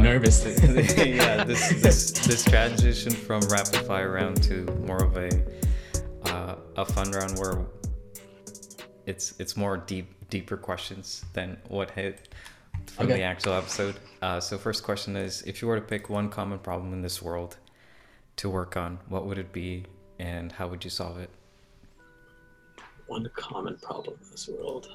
nervous. yeah, this, this this transition from rapid fire round to more of a uh, a fun round where it's it's more deep deeper questions than what hit from Okay. the actual episode. Uh, so first question is, if you were to pick one common problem in this world to work on, what would it be, and how would you solve it? One common problem in this world.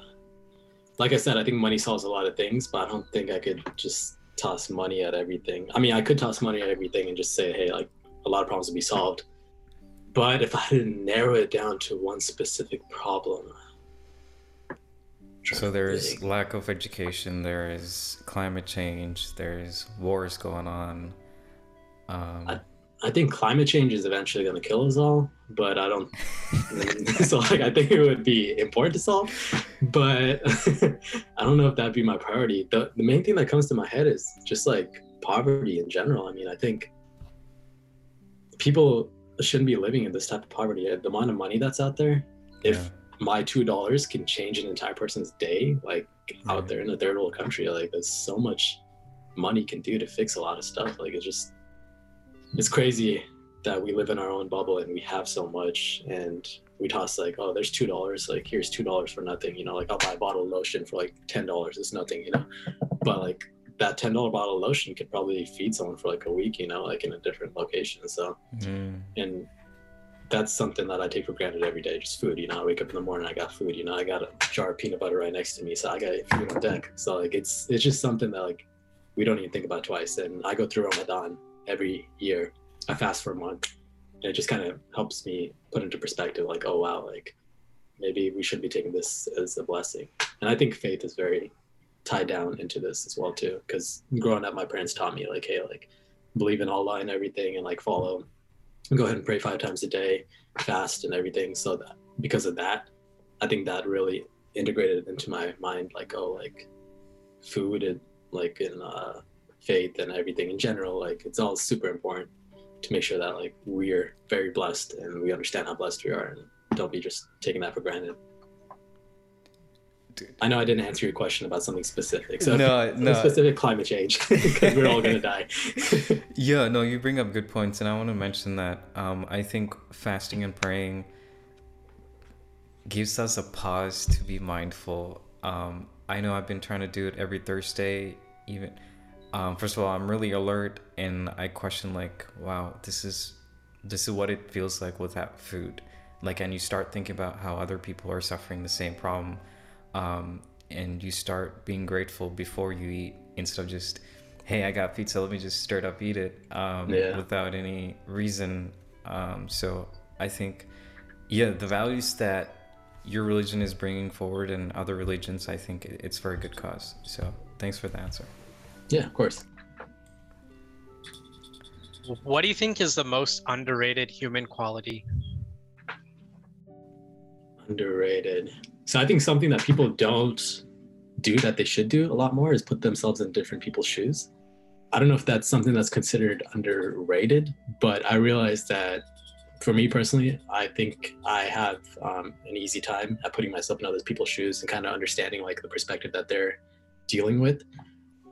Like I said, I think money solves a lot of things, but I don't think I could just toss money at everything. I mean, I could toss money at everything and just say, hey, like a lot of problems would be solved. But if I had to narrow it down to one specific problem, So there is lack of education, there is climate change, there's wars going on. Um, I think climate change is eventually going to kill us all, but I don't. so like, I think it would be important to solve, but I don't know if that'd be my priority. The the main thing that comes to my head is just like poverty in general. I mean, I think people shouldn't be living in this type of poverty. Uh, the amount of money that's out there, if Yeah. my two dollars can change an entire person's day, like out there in a third world country, like there's so much money can do to fix a lot of stuff. Like it's just it's crazy that we live in our own bubble and we have so much and we toss like oh there's two dollars like here's two dollars for nothing you know like i'll buy a bottle of lotion for like ten dollars it's nothing you know but like that ten dollar bottle of lotion could probably feed someone for like a week you know like in a different location so mm, and that's something that I take for granted every day. Just food, you know. I wake up in the morning, I got food. You know, I got a jar of peanut butter right next to me, so I got food on deck. So like, it's it's just something that like we don't even think about twice. And I go through Ramadan every year. I fast for a month, and it just kind of helps me put into perspective, like, oh wow, like maybe we should be taking this as a blessing. And I think faith is very tied down into this as well too, because growing up, my parents taught me like, hey, like believe in Allah and everything, and like follow go ahead and pray five times a day, fast and everything. So that because of that, I think that really integrated into my mind, like oh, like food and like in uh, faith and everything in general, like it's all super important to make sure that like we're very blessed and we understand how blessed we are and don't be just taking that for granted. Dude. I know I didn't answer your question about something specific. So No, no. specific climate change because we're all gonna die. Yeah, no, you bring up good points, and I want to mention that um, I think fasting and praying gives us a pause to be mindful. Um, I know I've been trying to do it every Thursday, even. Um, first of all, I'm really alert, and I question like, wow, this is this is what it feels like without food. Like, and you start thinking about how other people are suffering the same problem, um, and you start being grateful before you eat instead of just hey, I got pizza, let me just straight up eat it um, Yeah. without any reason. Um, so I think, yeah, the values that your religion is bringing forward and other religions, I think it's for a good cause. So thanks for the answer. Yeah, of course. What do you think is the most underrated human quality? underrated. So I think something that people don't do that they should do a lot more is put themselves in different people's shoes. I don't know if that's something that's considered underrated, but I realize that for me personally, I think I have um, an easy time at putting myself in other people's shoes and kind of understanding like the perspective that they're dealing with.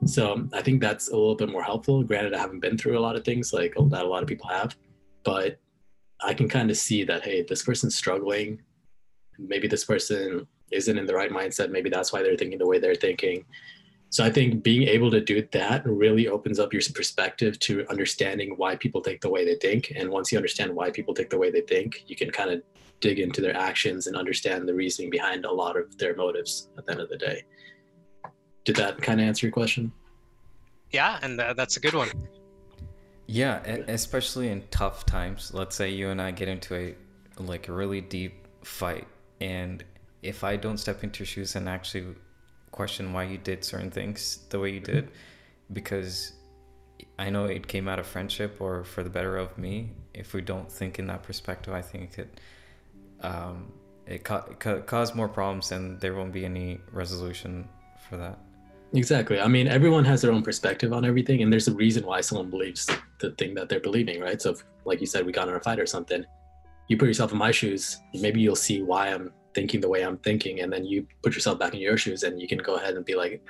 So I think that's a little bit more helpful. Granted, I haven't been through a lot of things like oh, that a lot of people have, but I can kind of see that hey, this person's struggling. Maybe this person isn't in the right mindset. Maybe that's why they're thinking the way they're thinking. So i think being able to do that really opens up your perspective to understanding why people think the way they think. And once you understand why people think the way they think you can kind of dig into their actions and understand the reasoning behind a lot of their motives at the end of the day did that kind of answer your question Yeah, and tha- that's a good one. Yeah, especially in tough times. Let's say you and I get into a like a really deep fight, and if I don't step into your shoes and actually question why you did certain things the way you did, because I know it came out of friendship or for the better of me. If we don't think in that perspective, I think it um, it ca- ca- cause more problems, and there won't be any resolution for that. Exactly. I mean, everyone has their own perspective on everything, and there's a reason why someone believes the thing that they're believing, right? So, if, like you said, we got in a fight or something, you put yourself in my shoes, maybe you'll see why I'm thinking the way I'm thinking, and then you put yourself back in your shoes, and you can go ahead and be like,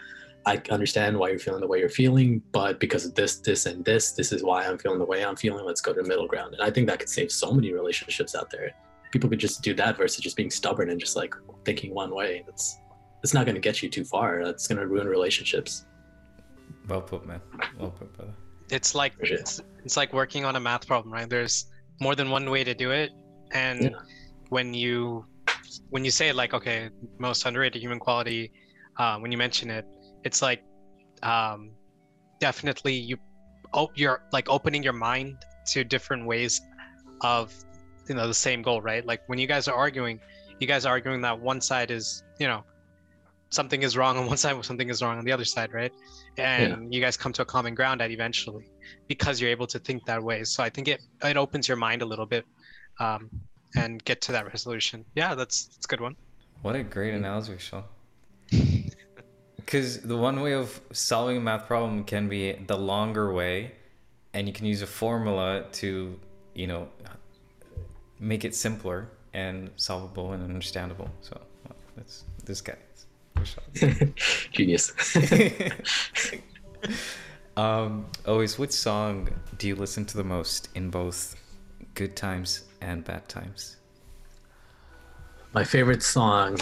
I understand why you're feeling the way you're feeling, but because of this, this, and this, this is why I'm feeling the way I'm feeling. Let's go to the middle ground. And I think that could save so many relationships out there. People could just do that versus just being stubborn and just like thinking one way. That's that's not going to get you too far. That's going to ruin relationships. Well put, man. Well put, brother. It's like Sure. it's, it's like working on a math problem, right? There's more than one way to do it, and Yeah. when you when you say like, okay, most underrated human quality, uh, when you mention it, it's like um, definitely you oh, you're like opening your mind to different ways of you know the same goal, right? Like when you guys are arguing, you guys are arguing that one side is you know something is wrong on one side, something is wrong on the other side, right? And you guys come to a common ground at eventually because you're able to think that way. So I think it it opens your mind a little bit um, and get to that resolution. Yeah, that's that's a good one. What a great analogy, Sean. Because the one way of solving a math problem can be the longer way, and you can use a formula to, you know, make it simpler and solvable and understandable. So well, that's this guy. Genius. um, always, which song do you listen to the most in both good times and bad times? My favorite song.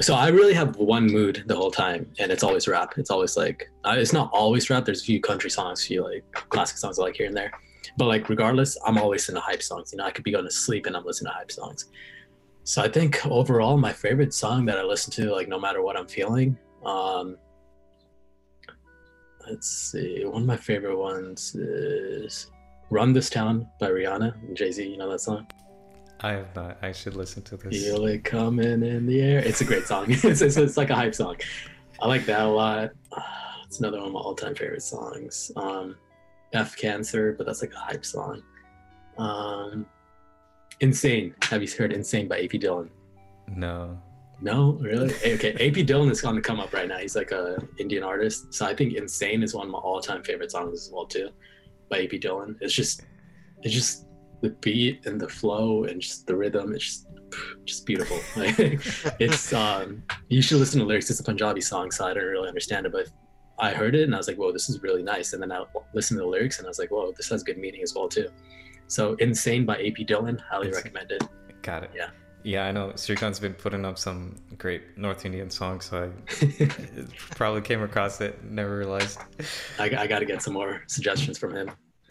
So I really have one mood the whole time, and it's always rap. It's always like uh, it's not always rap. There's a few country songs, a few like classic songs I like here and there. But like regardless, I'm always listening to hype songs. You know, I could be going to sleep and I'm listening to hype songs. So I think overall, my favorite song that I listen to, like no matter what I'm feeling, um, let's see. One of my favorite ones is "Run This Town" by Rihanna and Jay Z. You know that song? I have not. I should listen to this. Feel it coming in the air. It's a great song. it's, it's, it's like a hype song. I like that a lot. It's another one of my all-time favorite songs. Um, F Cancer, but that's like a hype song. Um, Insane. Have you heard Insane by AP Dhillon? No. No, really? okay, AP Dhillon is on the come up right now. He's like a Indian artist, so I think "Insane" is one of my all-time favorite songs as well too, by AP Dhillon. It's just, it's just the beat and the flow and just the rhythm. It's just, just beautiful. Like, it's um, you should listen to lyrics. It's a Punjabi song, so I don't really understand it, but I heard it and I was like, "Whoa, this is really nice." And then I listened to the lyrics and I was like, "Whoa, this has good meaning as well too." So, "Insane" by AP Dhillon, highly Insane. recommended. Got it. Yeah. Yeah, I know Srikant's been putting up some great North Indian songs, so I probably came across it, never realized. I, I got to get some more suggestions from him.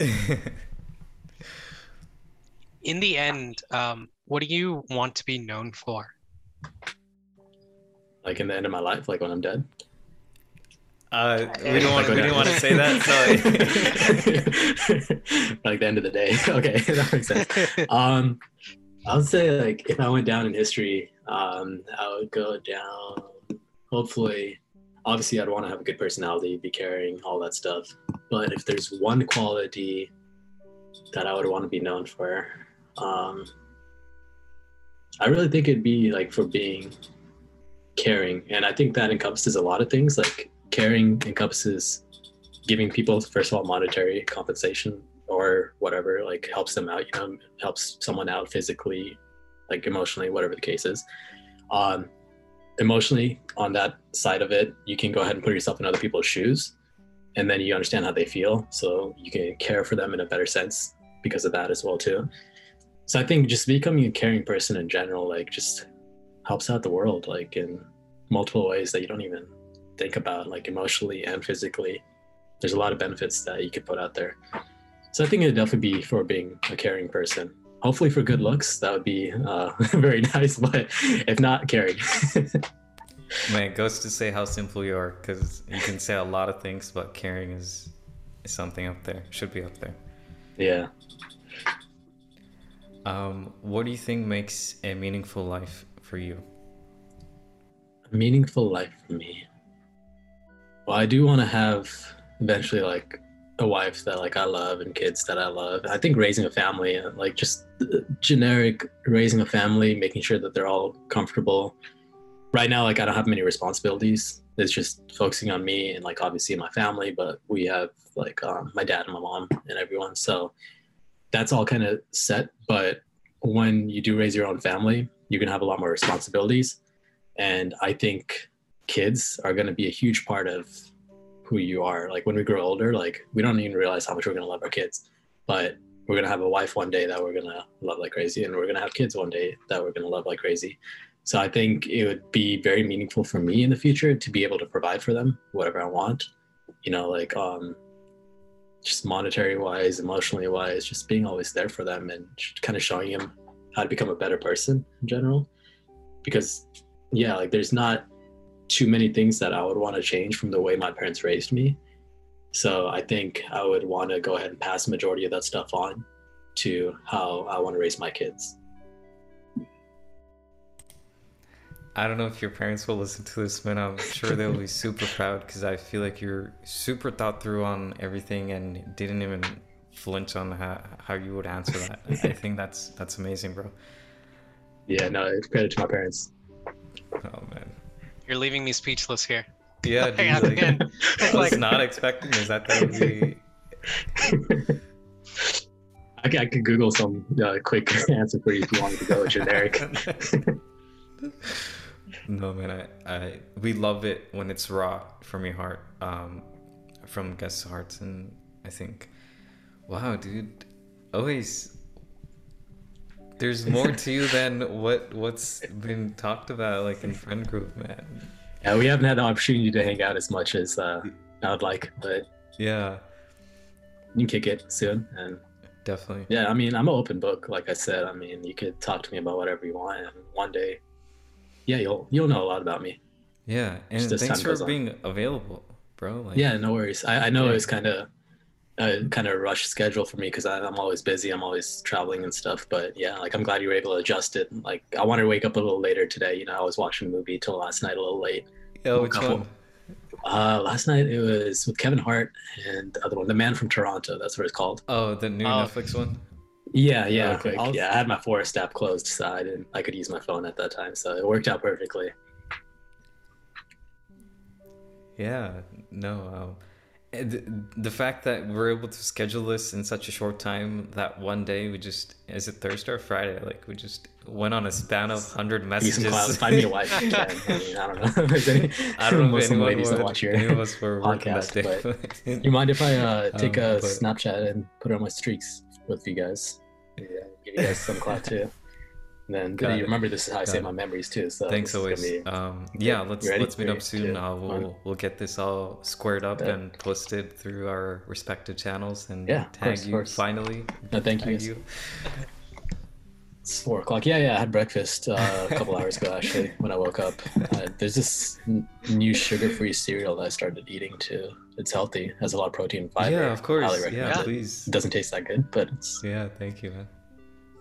In the end, um, what do you want to be known for? Like in the end of my life, like when I'm dead. Uh, we don't want we didn't want to say that, sorry. like the end of the day. Okay, that makes sense. Um, I would say like if I went down in history, um, I would go down. Hopefully, obviously, I'd want to have a good personality, be caring, all that stuff. But if there's one quality that I would want to be known for, um, I really think it'd be like for being caring, and I think that encompasses a lot of things. Like caring encompasses giving people first of all monetary compensation or whatever like helps them out you know helps someone out physically like emotionally whatever the case is. Um emotionally on that side of it you can go ahead and put yourself in other people's shoes and then you understand how they feel so you can care for them in a better sense because of that as well too. So i think just becoming a caring person in general like just helps out the world like in multiple ways that you don't even think about like emotionally and physically there's a lot of benefits that you could put out there so I think it'd definitely be for being a caring person. Hopefully for good looks, that would be uh, very nice. But if not, caring. Man, it goes to say how simple you are, because you can say a lot of things, but caring is, is something up there. Should be up there. yeah. Um, what do you think makes a meaningful life for you? A meaningful life for me. Well, I do want to have eventually like a wife that like I love and kids that I love. I think raising a family, like just uh, generic raising a family, making sure that they're all comfortable. Right now, like I don't have many responsibilities. It's just focusing on me and like obviously my family, but we have like um, my dad and my mom and everyone. So that's all kind of set. But when you do raise your own family, you can have a lot more responsibilities. And I think kids are going to be a huge part of who you are. Like when we grow older, like we don't even realize how much we're gonna love our kids, but we're gonna have a wife one day that we're gonna love like crazy, and we're gonna have kids one day that we're gonna love like crazy. So I think it would be very meaningful for me in the future to be able to provide for them whatever I want. You know, like um, just monetary wise, emotionally wise, just being always there for them and kind of showing them how to become a better person in general. Because yeah, like there's not too many things that I would want to change from the way my parents raised me. So I think I would want to go ahead and pass the majority of that stuff on to how I want to raise my kids. I don't know if your parents will listen to this, but I'm sure they'll be super proud because I feel like you're super thought through on everything and didn't even flinch on how, how you would answer that. I think that's that's amazing, bro. Yeah, no, it's credit to my parents. Oh man. You're leaving me speechless here. Yeah, dude, like, man. I was Like- not expecting this. I thought it would be I could, I could Google some uh, quick answer for you if you wanted to go generic. no man, I, I we love it when it's raw from your heart, um, from guest hearts, and I think, wow, dude, always there's more to you than what what's been talked about like in friend group, man. Yeah, we haven't had the opportunity to hang out as much as uh, I would like, but Yeah, you can kick it soon. And definitely. yeah, I mean, I'm an open book. Like I said, I mean, you could talk to me about whatever you want, and one day, yeah, you'll you'll know a lot about me. Yeah, and thanks for goes on. being available, bro. Like, Yeah, no worries. I, I know Yeah. it was kind of a kind of rush schedule for me because I'm always busy. I'm always traveling and stuff. But yeah, like I'm glad you were able to adjust it. Like I wanted to wake up a little later today. You know, I was watching a movie till last night a little late. Yeah, which Couple. one? Uh, last night it was with Kevin Hart and the other one, The Man from Toronto. That's what it's called. Oh, the new Oh. Netflix one. Yeah, yeah, Okay. quick. Yeah, I had my Forest app closed, so I didn't. I could use my phone at that time, so it worked out perfectly. Yeah, no. Um, and the, fact that we're able to schedule this in such a short time, that one day we just is it Thursday or Friday? Like we just went on a span of hundred Give me some messages. clout. Find me a wife. if. I, mean, I don't know. if there's any I don't know if Muslim anyone ladies that watch your any of us were working that podcast, day. You mind if I uh, take Um, a but- Snapchat and put it on my streaks with you guys? Yeah, give you guys some clout too. Then Got you it. remember this is how I Got save it. my memories too. So Thanks always. be- Um, yeah, let's let's meet up soon. two, Uh, we'll one. we'll get this all squared up Bet. and posted through our respective channels and Yeah, tag course, you finally. No, thank you. You. It's four o'clock. Yeah, yeah. I had breakfast uh, a couple hours ago actually when I woke up. Uh, there's this n- new sugar-free cereal that I started eating too. It's healthy, has a lot of protein, fiber. Yeah, of course. Yeah, it. please. It doesn't taste that good, but it's Yeah, thank you, man.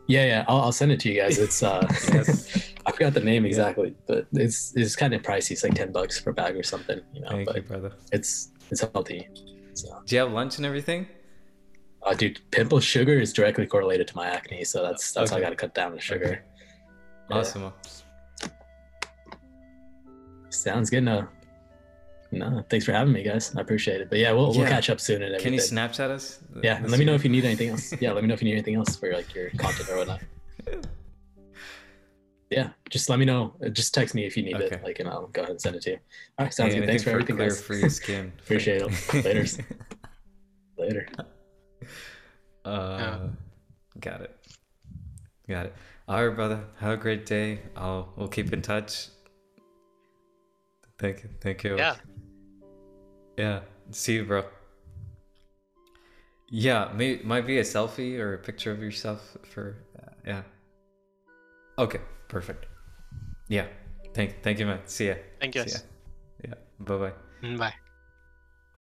Yeah, yeah. I'll, I'll send it to you guys. It's uh, Yes. I forgot the name Yeah. exactly, but it's it's kind of pricey. It's like ten bucks per bag or something, you know. Thank but you, brother. it's it's healthy. So, Do you have lunch and everything? uh, dude, pimple sugar is directly correlated to my acne, so that's that's how I got to cut down the sugar. Okay. Yeah. Awesome. Sounds good. No, no. Thanks for having me, guys. I appreciate it. But yeah, we'll we'll catch up soon and Can you Snapchat us? yeah, and let me know if you need anything else. Yeah, let me know if you need anything else for like your content or whatnot. Yeah, just let me know. Uh, Just text me if you need Okay. it, like, and I'll go ahead and send it to you. All right, Hey, sounds good. Thanks for anything everything, clear guys. for your skin. Appreciate it. Laters. Later. Uh, got it. Got it. All right, brother. Have a great day. I'll we'll keep in touch. Thank you. Thank you. Yeah. Yeah. See you, bro. Yeah, may, might be a selfie or a picture of yourself for uh, yeah. Okay, perfect. Yeah. Thank thank you, man. See ya. Thank you. See ya. Yeah. Bye bye. Mm, Bye.